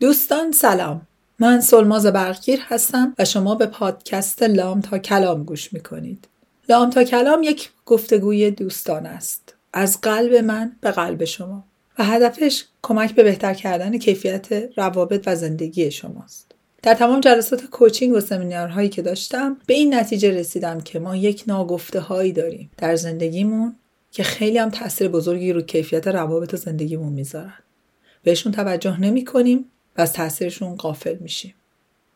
دوستان سلام. من سلماز برگیر هستم و شما به پادکست لام تا کلام گوش می‌کنید. لام تا کلام یک گفتگوی دوستان است. از قلب من به قلب شما. و هدفش کمک به بهتر کردن کیفیت روابط و زندگی شماست. در تمام جلسات کوچینگ و سمینارهایی که داشتم به این نتیجه رسیدم که ما یک ناگفته هایی داریم در زندگیمون که خیلی هم تاثیر بزرگی رو کیفیت روابط زندگیمون می‌ذارن. بهشون توجه نمی کنیم و از تاثیرشون قافل میشیم.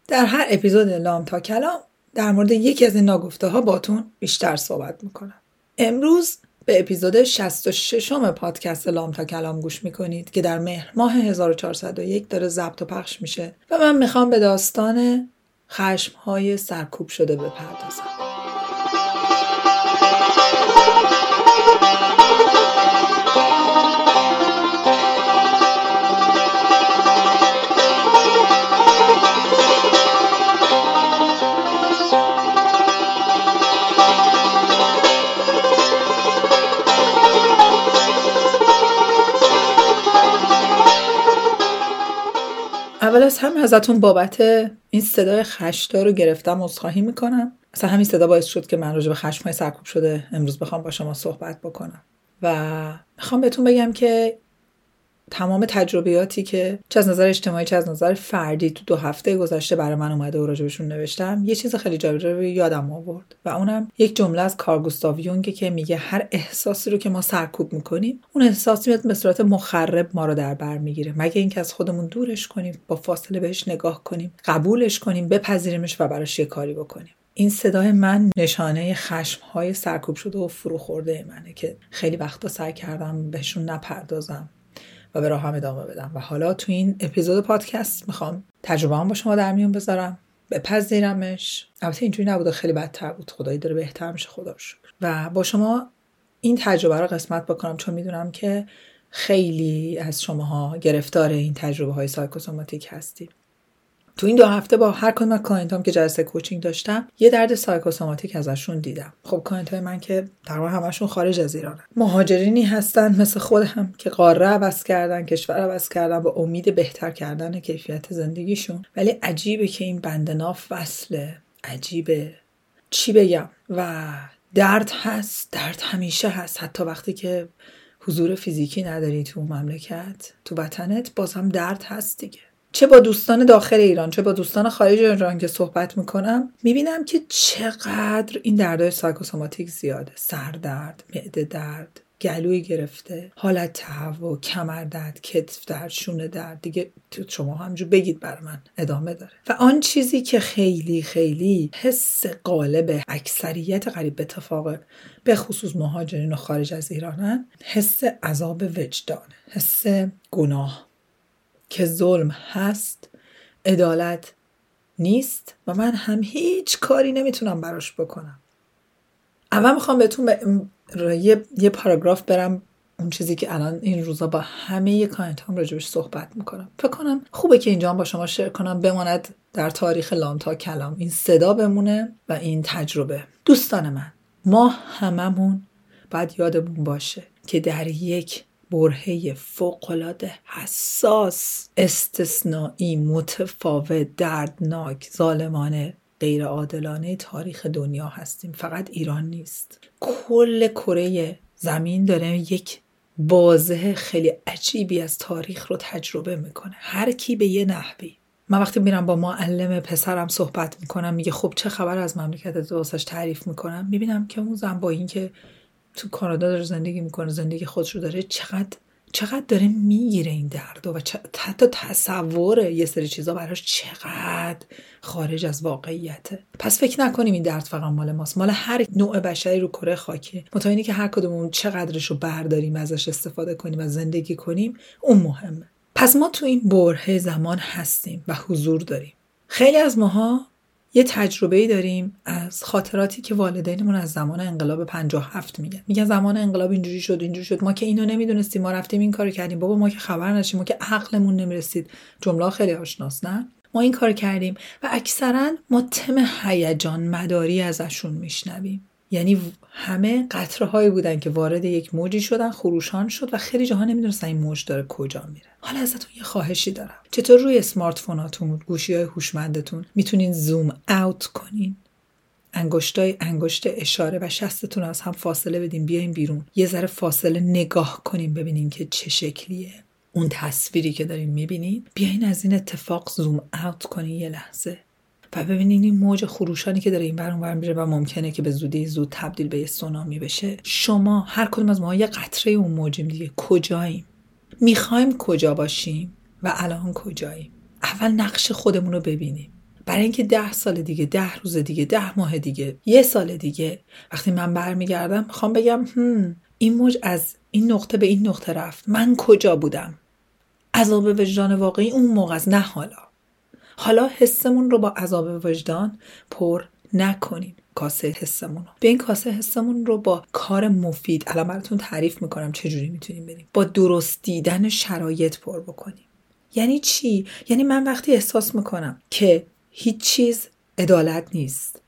در هر اپیزود لام تا کلام در مورد یکی از این ناگفته ها باتون بیشتر صحبت می‌کنم. امروز به اپیزود 66 م پادکست لام تا کلام گوش می‌کنید که در مهر ماه 1401 داره ضبط و پخش میشه و من می‌خوام به داستان خشم های سرکوب شده بپردازم. اول از همه ازتون بابت این صدای خشدار رو گرفتم عذرخواهی می‌کنم. اصلا همین صدا باعث شد که من راجع به خشمهای سرکوب شده امروز بخوام با شما صحبت بکنم. و می‌خوام بهتون بگم که تمام تجربیاتی که چه از نظر اجتماعی چه از نظر فردی تو دو هفته گذشته برای من اومده و راجبشون نوشتم یه چیز خیلی جالب رو یادم آورد و اونم یک جمله از کار که میگه هر احساسی رو که ما سرکوب می‌کنیم اون احساسی میاد به صورت مخرب ما رو در بر می‌گیره. مگه اینکه از خودمون دورش کنیم با فاصله بهش نگاه کنیم قبولش کنیم بپذیریمش و براش یه کاری بکنیم. این صدای من نشانه خشم های سرکوب شده و فروخورده منه که خیلی وقتا سعی کردم بهشون نپردازم. و به راهم ادامه بدم. و حالا تو این اپیزود پادکست می‌خوام تجربه هم با شما در میون بذارم. بپذیرمش. البته اینجوری نبوده خیلی بدتر بود. خدایی داره بهتر میشه خدا شکر. و با شما این تجربه رو قسمت بکنم چون می‌دونم که خیلی از شماها گرفتار این تجربه های psychosomatic هستید. تو این دو هفته با هر کدوم از client ام که جلسه coaching داشتم یه درد psychosomatic ازشون دیدم. خب client های من که تقریبا همشون خارج از ایرانن. مهاجرینی هستن مثل خودم که قاره عوض کردن کشور عوض کردن با امید بهتر کردن کیفیت زندگیشون. ولی عجیبه که این بندناف وصله. عجیبه. چی بگم؟ و درد هست. درد همیشه هست. حتی وقتی که حضور فیزیکی نداری تو مملکت تو وطنت بازم درد هست دیگه. چه با دوستان داخل ایران چه با دوستان خارج ایران که صحبت می‌کنم می‌بینم که چقدر این دردهای سایکوسوماتیک زیاده. سردرد معده درد گلوی گرفته حالت تهوع کمر درد کتف درد شونه درد. دیگه شما همجور بگید بر من ادامه داره. و آن چیزی که خیلی خیلی حس قالب اکثریت قریب به اتفاق به خصوص مهاجرین و خارج از ایرانن حس عذاب وجدانه حس گناه. که ظلم هست عدالت نیست و من هم هیچ کاری نمی‌تونم براش بکنم. اول می‌خوام بهتون به یه،, یه پاراگراف برم اون چیزی که الان این روزا با همه کانت هم راجبش صحبت می‌کنم. فکر کنم خوبه که اینجا هم با شما شیر کنم بماند در تاریخ لام تا کلام. این صدا بمونه و این تجربه. دوستان من ما هممون باید یادمون باشه که در یک برهه فوقالعاده حساس استثنایی متفاوت دردناک ظالمانه غیر عادلانه تاریخ دنیا هستیم. فقط ایران نیست. کل کره زمین داره یک بازه خیلی عجیبی از تاریخ رو تجربه می‌کنه. هر کی به یه نحوی. من وقتی میرم با معلم پسرم صحبت می‌کنم میگه خب چه خبر از مملکت واسش تعریف می‌کنم؟ می‌بینم که اون زن با اینکه تو کانادا داره زندگی می‌کنه زندگی خودش رو داره. چقدر چقدر داره می‌گیره این درد و حتی تصور یه سری چیزا براش چقدر خارج از واقعیته. پس فکر نکنیم این درد فقط مال ماست. مال هر نوع بشری رو کره خاکه مطمئنی که هر کدومون چقدرش رو برداریم ازش استفاده کنیم و زندگی کنیم اون مهمه. پس ما تو این بره زمان هستیم و حضور داریم. خیلی از ماها یه تجربه ای داریم از خاطراتی که والدینمون از زمان انقلاب 57 میگن. میگن زمان انقلاب اینجوری شد اینجوری شد. ما که اینو نمی‌دونستیم ما رفتیم این کارو کردیم. بابا ما که خبر نشیم ما که عقلمون نمی‌رسید. جمله خیلی آشناس نه؟ ما این کار کردیم و اکثرا ما تم هیجان مداری ازشون میشنویم. یعنی همه قطره هایی بودن که وارد یک موجی شدن خروشان شد و خیلی جاها نمی‌دونستن این موج داره کجا میره. حالا ازتون یه خواهشی دارم. چطور روی اسمارت فوناتون گوشی های هوشمندتون می‌تونین زوم اوت کنین؟ انگشتای انگشت اشاره و شستتون از هم فاصله بدین بیاین بیرون. یه ذره فاصله نگاه کنیم ببینین که چه شکلیه. اون تصویری که دارین می‌بینین بیاین از این اتفاق زوم اوت کنین یه لحظه. و ببینین این موج خروشانی که داره این بر اونور میره و ممکنه که به زودی زود تبدیل به یه سونامی بشه شما هر کدوم از ما یه قطره اون موجیم دیگه. کجاییم؟ می‌خوایم کجا باشیم و الان کجاییم؟ اول نقش خودمون رو ببینیم. برای اینکه ده سال دیگه ده روز دیگه ده ماه دیگه یه سال دیگه وقتی من برمیگردم می‌خوام بگم هم این موج از این نقطه به این نقطه رفت. من کجا بودم؟ عذاب وجدان واقعی اون موقع از نه حالا. حالا حسمون رو با عذاب وجدان پر نکنیم کاسه حسمون رو. به این کاسه حسمون رو با کار مفید الان براتون تعریف می‌کنم چجوری می‌تونیم بریم. با درست دیدن شرایط پر بکنیم. یعنی چی؟ یعنی من وقتی احساس می‌کنم که هیچ چیز عدالت نیست.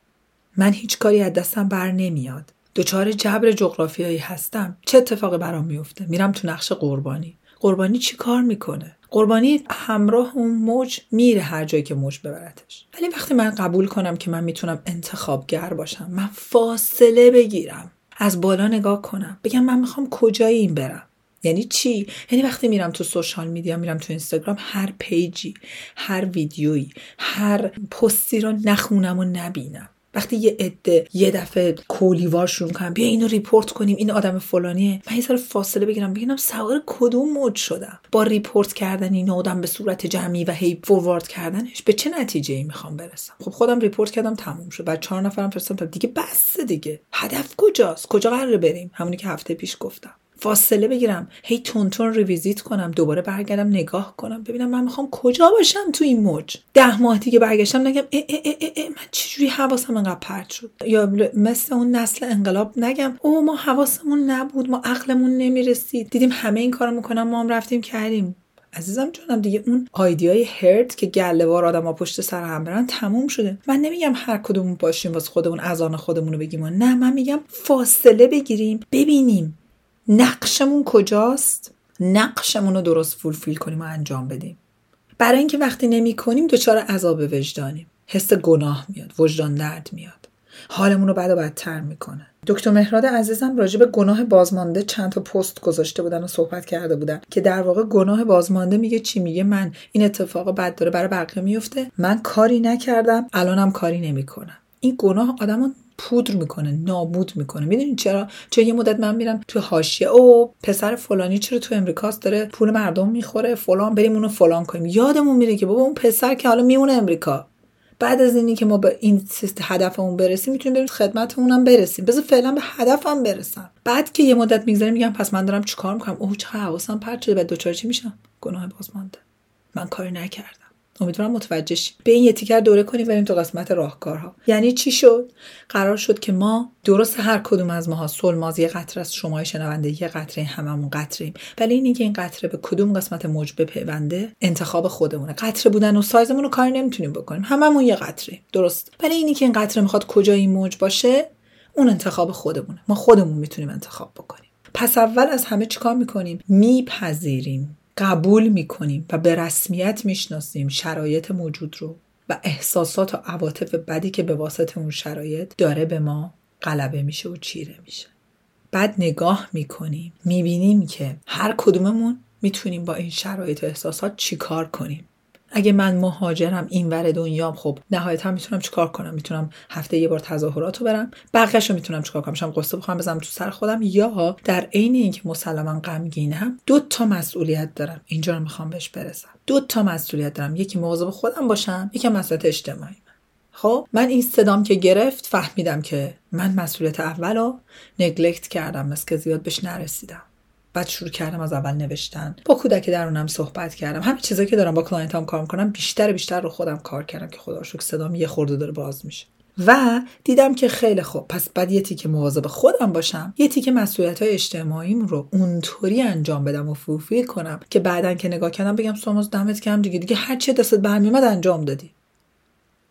من هیچ کاری از دستم بر نمیاد. دچار جبر جغرافیایی هستم. چه اتفاقی برام میفته میرم تو نقش قربانی. قربانی چی کار می‌کنه؟ قربانی همراه اون موج میره هر جایی که موج ببرتش. ولی وقتی من قبول کنم که من می‌تونم انتخابگر باشم من فاصله بگیرم. از بالا نگاه کنم. بگم من می‌خوام کجایی این برم؟ یعنی چی؟ یعنی وقتی میرم تو social media میرم تو اینستاگرام هر page ی هر ویدیویی هر پستی رو نخونم و نبینم. وقتی یه عده یه دفعه کولی‌وار شروع کنم بیا اینو report کنیم این آدم فلانیه. من یه فاصله بگیرم بگیرم سوار کدوم mode شدم. با report کردن این آدم به صورت جمعی و هی forward کردنش به چه نتیجه ای می‌خوام برسم؟ خب خودم report کردم تموم شد. بعد چهار نفرم فرستادم. دیگه بس دیگه. هدف کجاست؟ کجا قراره بریم؟ همونی که هفته پیش گفتم. فاصله بگیرم هی تون ریویزیت کنم دوباره برگردم نگاه کنم. ببینم من می‌خوام کجا باشم تو این موج. ده ماه دیگه برگشتم نگم اه اه اه اه من چجوری حواسم انقدر پرت شد؟ یا مثل اون نسل انقلاب نگم او ما حواسمون نبود ما عقلمون نمی‌رسید. دیدیم همه این کارو می‌کنن ما هم رفتیم کردیم. عزیزم جانم دیگه اون آیدیای هرت که گله وار آدم ها پشت سر هم برن تموم شده. من نمیگم هر کدوم باشیم واسه خودمون از آن خودمون رو بگیم نه. من میگم فاصله بگیریم ببینیم. نقشمون کجاست؟ نقشمون رو درست فولفیل کنیم و انجام بدیم. برای اینکه وقتی نمی کنیم دچار عذاب وجدانیم. حس گناه میاد وجدان درد میاد. حالمون رو بد و بدتر می‌کنه. دکتر مهراد عزیزم راجع به گناه بازمانده چند تا پست گذاشته بودن و صحبت کرده بودن که در واقع گناه بازمانده میگه چی میگه؟ من این اتفاق بد داره برای بقیه میفته من کاری نکردم الانم کاری نمی‌کنم. این گناه آدمو پودر می‌کنه نابود می‌کنه. می‌دونید چرا؟ چون یه مدت من میرم تو حاشیه او پسر فلانی چرا تو امریکاست داره پول مردم می‌خوره فلان بریم اونو فلان کنیم. یادمون میره که بابا اون پسر که حالا میمونه امریکا. بعد از اینی که ما به این هدفمون برسیم می‌تونیم بریم خدمتمونم برسیم. بذار فعلا به هدفم برسم. بعد که یه مدت میگذره میگم پس من دارم چیکار می‌کنم؟ اوه چه حواسم پرت شده. بعد دوچار چی میشم. گناه بازمانده. من کاری نکردم. امیدوارم متوجه شید به این یه تیکر دوره کنیم بریم تو قسمت راهکارها. یعنی چی شد؟ قرار شد که ما درست هر کدوم از ماها سلماز یه قطره از شما شنونده یه قطره هممون قطریم. ولی اینی که این قطره به کدوم قسمت موج بپیونده انتخاب خودمونه. قطره بودن و سایزمون رو کاری نمی‌تونیم بکنیم. هممون یه قطره درست. ولی اینی که این قطره می‌خواد کجای این موج باشه اون انتخاب خودمونه. ما خودمون می‌تونیم انتخاب بکنیم. پس اول از همه چیکار می‌کنیم؟ میپذیریم. قبول می‌کنیم و به رسمیت می‌شناسیم شرایط موجود رو و احساسات و عواطف بدی که به واسطه اون شرایط داره به ما غلبه میشه و چیره میشه. بعد نگاه می‌کنیم می‌بینیم که هر کدوممون می‌تونیم با این شرایط و احساسات چیکار کنیم. اگه من مهاجرم این ور دنیام خب نهایتا می‌تونم چیکار کنم؟ می‌تونم هفته یه بار تظاهرات رو برم؟ بقیه‌شو می‌تونم چیکار کنم؟ شام قصه بخوام بزنم تو سر خودم؟ یا در عین اینکه مسلما غمگینم دو تا مسئولیت دارم. اینجا رو می‌خوام بهش برسم. دو تا مسئولیت دارم. یکی مواظب خودم باشم یکی مسئولیت اجتماعی خب؟ من این صدام که گرفت فهمیدم که من مسئولیت اول رو neglect کردم مثل که زیاد بهش نرسیدم. بعد شروع کردم از اول نوشتن. با کودک درونم صحبت کردم. همین چیزایی که دارم با client هم کار می‌کنم بیشتر بیشتر رو خودم کار کردم که خدا شکر صدام یه خورده داره باز میشه. و دیدم که خیلی خوب. پس بعد یه تیکه مواظب خودم باشم. یه تیکه مسئولیت های اجتماعیم رو اونطوری انجام بدم و fulfill کنم که بعدا که نگاه کردم بگم سوماز دمت گرم دیگه دیگه هر چه دستت برمیومد انجام دادی.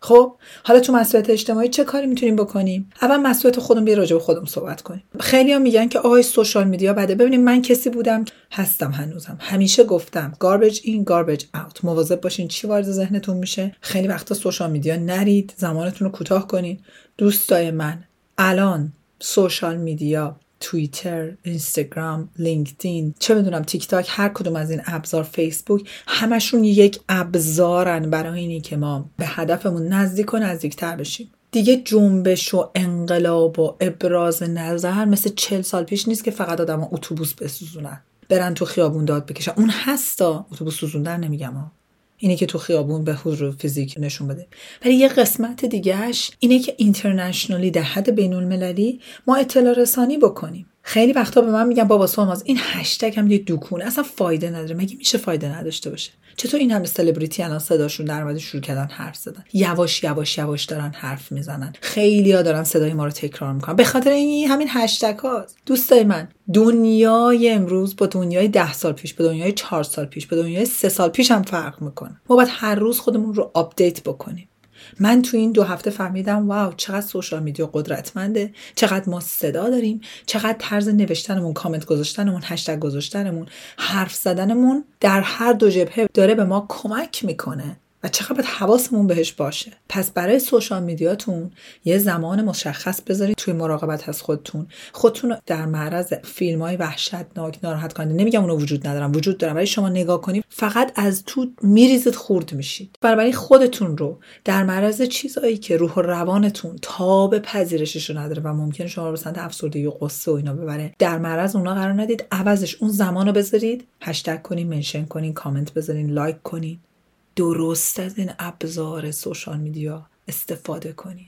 خب حالا تو مسئولیت اجتماعی چه کاری می‌تونیم بکنیم؟ اول مسئولیت خودمون بیا راجع به خودمون صحبت کنیم. خیلی ها میگن که آقای social media بده. ببینیم من کسی بودم هستم هنوزم. همیشه گفتم garbage in garbage out مواظب باشین چی وارد ذهنتون میشه. خیلی وقتا social media نرید زمانتون رو کوتاه کنین. دوستای من الان social media توییتر، اینستاگرام، لینکدین، چه می‌دونم تیک تاک هر کدوم از این ابزار فیسبوک همشون یک ابزارن برای اینی که ما به هدفمون نزدیک و نزدیکتر بشیم. دیگه جنبش و انقلاب و ابراز نظر مثل چل سال پیش نیست که فقط آدم اتوبوس بسوزونن برن تو خیابون داد بکشن. اون هستا اتوبوس سوزوندن نمیگم ها. اینه که تو خیابون به حضور فیزیکی نشون بده. ولی یه قسمت دیگهش اینه که internationally در حد بین المللی ما اطلاع رسانی بکنیم. خیلی وقتا به من میگن بابا سوماز این هشتگ هم دیگه دکونه اصلا فایده نداره. مگه میشه فایده نداشته باشه؟ چطور این همه سلبریتی الان صداشون در اومده شروع کردن حرف زدن؟ یواش یواش یواش دارن حرف می‌زنن. خیلی ها دارن صدای ما رو تکرار می‌کنن. به خاطر این همین هشتگ هاست. دوستای من دنیای امروز با دنیای ده سال پیش به دنیای چهار سال پیش به دنیای سه سال پیش هم فرق می‌کنه. ما باید هر روز خودمون رو update بکنیم. من تو این دو هفته فهمیدم واو چقدر سوشال میدیا قدرتمنده. چقدر ما صدا داریم. چقدر طرز نوشتنمون کامنت گذاشتنمون هشتگ گذاشتنمون حرف زدنمون در هر دو جبهه داره به ما کمک می‌کنه. و چقدر حواسمون بهش باشه. پس برای سوشال میدیاتون یه زمان مشخص بذارید توی مراقبت از خودتون. خودتون در معرض فیلم های وحشتناک ناراحت کننده نمیگم اونو وجود ندارم وجود دارم ولی شما نگاه کنید فقط از تو میریزید خورد میشید. برای خودتون رو در معرض چیزایی که روح و روانتون تاب پذیرشش رو نداره و ممکنه شما رو به سمت افسردگی و قصه و اینا ببره در معرض اونا قرار ندید. عوضش اون زمان رو بذارید. هشتگ کنین mention کنین کامنت بذارین like کنین. درست از این ابزار social media استفاده کنین.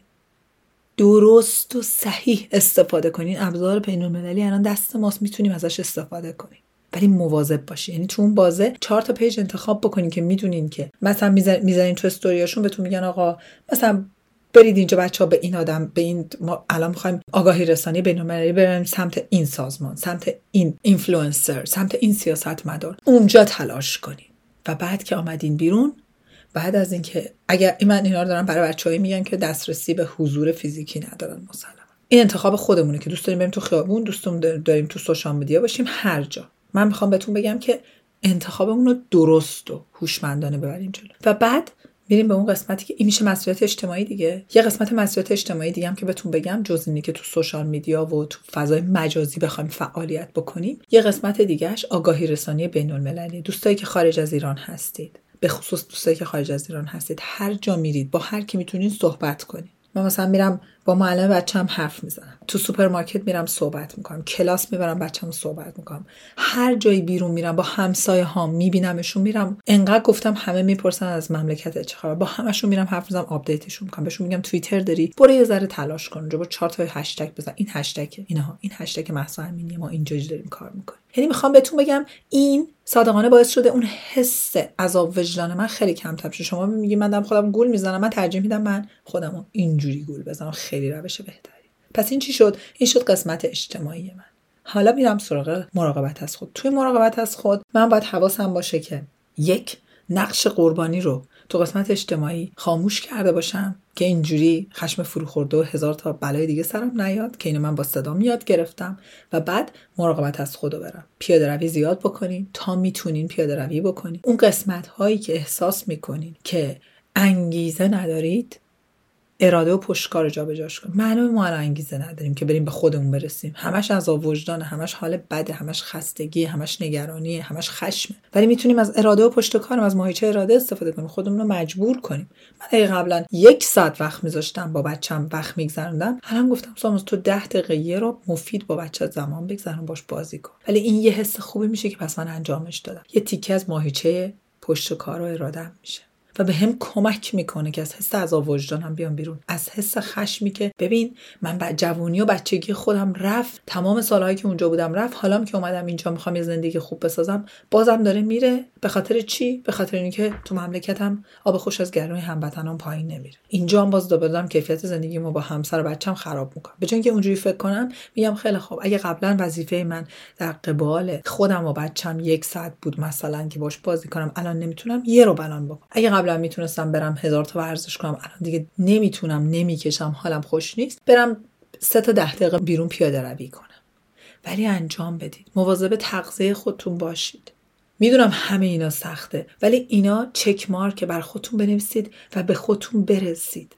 درست و صحیح استفاده کنین. ابزار بین المللی الان دست ماست می‌تونیم ازش استفاده کنیم. ولی مواظب باشی یعنی تو اون بازه چهار تا page انتخاب بکنین که می‌دونین که مثلا می‌زنین تو استوریاشون بهتون میگن آقا مثلا برید اینجا بچه ها به این آدم به این ما الان می‌خوایم آگاهی رسانی بین المللی بریم سمت این سازمان سمت این اینفلوئنسر سمت این سیاست مدار اونجا تلاش کنین. و بعد که آمدین بیرون بعد از اینکه اگر من اینا رو دارم برای بچه‌هایی میگم که دسترسی به حضور فیزیکی ندارن مسلما. این انتخاب خودمونه که دوست داریم بریم تو خیابون دوست داریم تو social media باشیم هر جا. من می‌خوام بهتون بگم که انتخابمون رو درست و هوشمندانه ببریم جلو. و بعد میریم به اون قسمتی که این میشه مسئولیت اجتماعی دیگه. یه قسمت مسئولیت اجتماعی دیگه هم که بهتون بگم جز اینی که تو social media و تو فضای مجازی بخوایم فعالیت بکنیم. یه قسمت دیگهش آگاهی رسانی بین المللی دوستایی که خارج از ایران هستید. به خصوص دوستایی که خارج از ایران هستید. هر جا میرید با هر کی می‌تونید صحبت کنید من مثلا میرم با معلم بچم حرف می‌زنم. تو سوپرمارکت میرم صحبت می‌کنم. کلاس می‌برم بچم صحبت می‌کنم. هر جایی بیرون میرم با همسایه ها میبینمشون میرم. انقدر گفتم همه می‌پرسن از مملکت چه خبر با همشون میرم حرف می‌زنم آپدیتشون می‌کنم. بهشون میگم توییتر داری؟ برو یه ذره تلاش کن. اونجا با چهار تا هشتگ بزن. این هشتگ اینها. این هشتگ محسا امینی. ما اینجوری داریم کار می‌کنیم. یعنی می‌خوام بهتون بگم این صادقانه باعث شده اون حس عذاب وجدان من خیلی کمتر بشه. شما میگی من دارم خودم گول می‌زنم. من ترجیح میدم من خودم اینجوری گول بزنم. خیلی روش بهتری. پس این چی شد؟ این شد قسمت اجتماعی من. حالا میرم سراغ مراقبت از خود. توی مراقبت از خود من باید حواسم باشه که یک نقش قربانی رو تو قسمت اجتماعی خاموش کرده باشم که اینجوری خشم فروخورده و هزار تا بلای دیگه سرم نیاد که اینو من با صدام یاد گرفتم و بعد مراقبت از خودو برم. پیاده روی زیاد بکنین تا می‌تونین پیاده روی بکنین. اون قسمت هایی که احساس می‌کنین که انگیزه ندارید اراده و پشتکار جابجاش کنیم معلومه ما الان انگیزه نداریم که بریم به خودمون برسیم. همش از وجدان همش حال بده همش خستگی همش نگرانی همش خشمه ولی می‌تونیم از اراده و پشت کارم از ماهیچه اراده استفاده کنیم. خودمون رو مجبور کنیم. من قبلا یک ساعت وقت میذاشتم با بچم وقت میگذروندم الان گفتم ساموز تو ده دقیقه یه رو مفید با بچه زمان بگذرون باش بازی کن. ولی این یه حس خوبی میشه که پس من انجامش دادم. یه تیکه از ماهیچه پشت کار و ارادم میشه. و به هم کمک می‌کنه که از حس عذاب وجدانم بیام بیرون. از حس خشمی که ببین من بعد جوونی و بچگی خودم رفت تمام سالهایی که اونجا بودم رفت حالا که اومدم اینجا می‌خوام یه زندگی خوب بسازم بازم داره میره. به خاطر چی؟ به خاطر اینکه تو مملکتم آب خوش از گرمای هموطنان پایین نمیره. اینجا هم باز دوباره کیفیت زندگیمو با همسر و بچم خراب می‌کنم. به اینکه اونجوری فکر کنم میگم خیلی خوب اگه قبلا وظیفه من در قبال خودم و بچم یک ساعت بود مثلا که باش بازی کنم الان نمی‌تونم یه رو بلان بکنم اگه قبلا می‌تونستم برم هزار تا ورزش کنم الان دیگه نمی‌تونم نمی‌کشم حالم خوش نیست. برم سه تا ده دقیقه بیرون پیاده روی کنم. ولی انجام بدید. مواظب تغذیه خودتون باشید. می‌دونم همه اینا سخته ولی اینا چک مارک بر خودتون بنویسید و به خودتون برسید.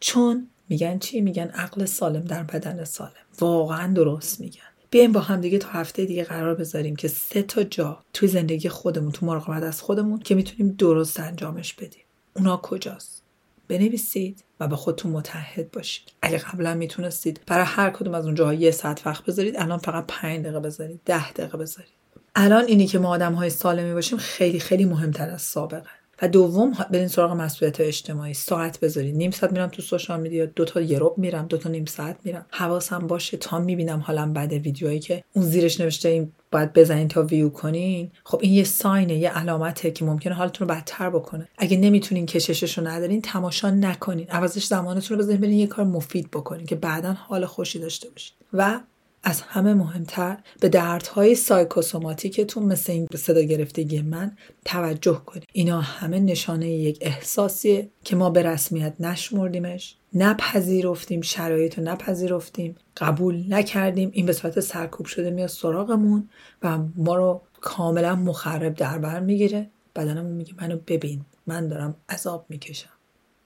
چون میگن چی؟ میگن عقل سالم در بدن سالم. واقعا درست میگن. بیایم با هم دیگه تا هفته دیگه قرار بذاریم که سه تا جا توی زندگی خودمون تو مراقبت از خودمون که می‌تونیم درست انجامش بدیم. اونا کجاست؟ بنویسید و به خودتون متحد باشید. اگه قبلا می‌تونستید برای هر کدوم از اونجاها یه ساعت وقت بذارید الان فقط پنج دقیقه بذارید ده دقیقه بذارید. الان اینی که ما آدم های سالمی باشیم خیلی خیلی مهمتر از سابقه. و دوم برین سراغ مسئولیت اجتماعی. ساعت بذارید. نیم ساعت میرم تو سوشال میدیا دو تا یه میرم دو تا نیم ساعت میرم. حواسم باشه تا می‌بینم حالم بعد ویدیوهایی که اون زیرش نوشته این باید بزنین تا ویو کنین. خب این یه ساینه یه علامته که ممکنه حالتون رو بدتر بکنه. اگه نمی‌تونین کششش رو ندارین تماشا نکنین. عوضش زمانتون رو بذارین برین یه کار مفید بکنین که بعدا حال خوشی داشته باشید و از همه مهمتر به دردهای سایکوسوماتیکتون مثل این صدا گرفتگی من توجه کنید. اینا همه نشانه یک احساسیه که ما به رسمیت نشمردیمش نپذیرفتیم شرایط رو نپذیرفتیم قبول نکردیم. این به صورت سرکوب شده میاد سراغمون و ما رو کاملا مخرب در بر می‌گیره. بدنم میگه منو ببین من دارم عذاب می‌کشم.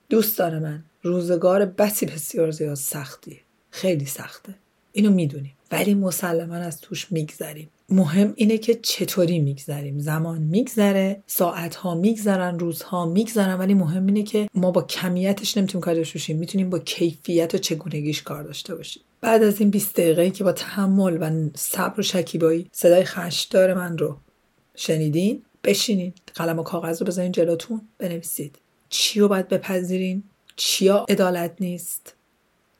دوستان من روزگار بسی بسیار زیاد سختیه. خیلی سخته. اینو می‌دونیم. ولی مسلما از توش میگذریم. مهم اینه که چطوری میگذریم. زمان میگذره ساعتها میگذرن روزها میگذرن ولی مهم اینه که ما با کمیتش نمی‌تونیم کار داشته باشیم. می‌تونیم با کیفیت و چگونگیش کار داشته باشیم. بعد از این 20 دقیقه که با تحمل و صبر و شکیبایی صدای خشدار من رو شنیدین بشینین قلم و کاغذ رو بزنین جلوتون بنویسید. چی رو باید بپذیرین؟ چیا عدالت نیست؟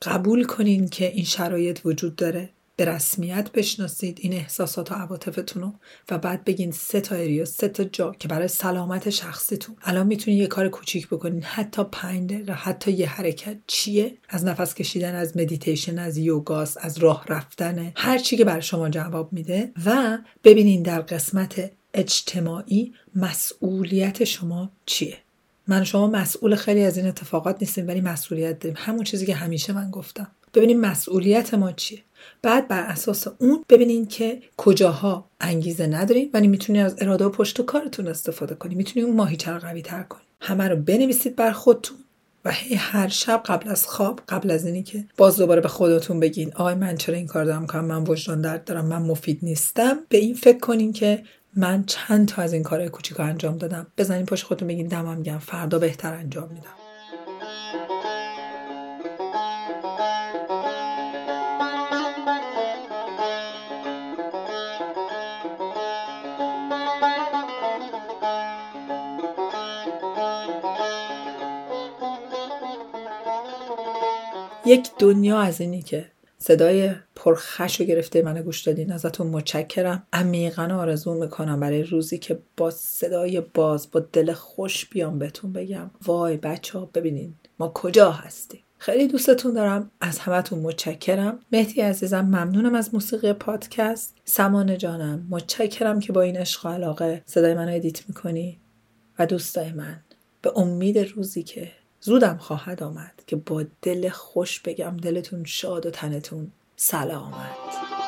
قبول کنین که این شرایط وجود داره. به رسمیت بشناسید این احساسات و عواطفتون رو و بعد بگین سه تا اریا سه تا جا که برای سلامت شخصیتون. الان می‌تونید یه کار کوچیک بکنین. حتی پنج دقیقه حتی یه حرکت. چیه؟ از نفس کشیدن از مدیتیشن از یوگاست از راه رفتن. هر چی که برای شما جواب میده. و ببینین در قسمت اجتماعی مسئولیت شما چیه. من شما مسئول خیلی از این اتفاقات نیستیم ولی مسئولیت داریم. همون چیزی که همیشه من گفتم. ببینیم مسئولیت ما چیه؟ بعد بر اساس اون ببینین که کجاها انگیزه ندارین ولی می‌تونین از اراده و پشت و کارتون استفاده کنین می‌تونین اون ماهیچه رو قوی تر کنین همه رو بنویسید بر خودتون و هی هر شب قبل از خواب قبل از اینی که باز دوباره به خودتون بگین آی من چرا این کار دارم کنم من وجدان درد دارم من مفید نیستم. به این فکر کنین که من چند تا از این کارهای کوچیک انجام دادم. بزنین پشت خودتون بگین دمم گم فردا بهتر انجام میدم. یک دنیا از اینی که صدای پرخش و گرفته منو گوش دادین ازتون متشکرم. عمیقا آرزو می‌کنم برای روزی که با صدای باز با دل خوش بیام بهتون بگم. وای بچه ها ببینین ما کجا هستیم. خیلی دوستتون دارم. از همتون متشکرم. مهدی عزیزم ممنونم از موسیقی پادکست. سمانه جانم متشکرم که با این عشق علاقه صدای منو ادیت می‌کنی. و دوستای من به امید روزی که زودم خواهد آمد که با دل خوش بگم دلتون شاد و تنتون سلامت.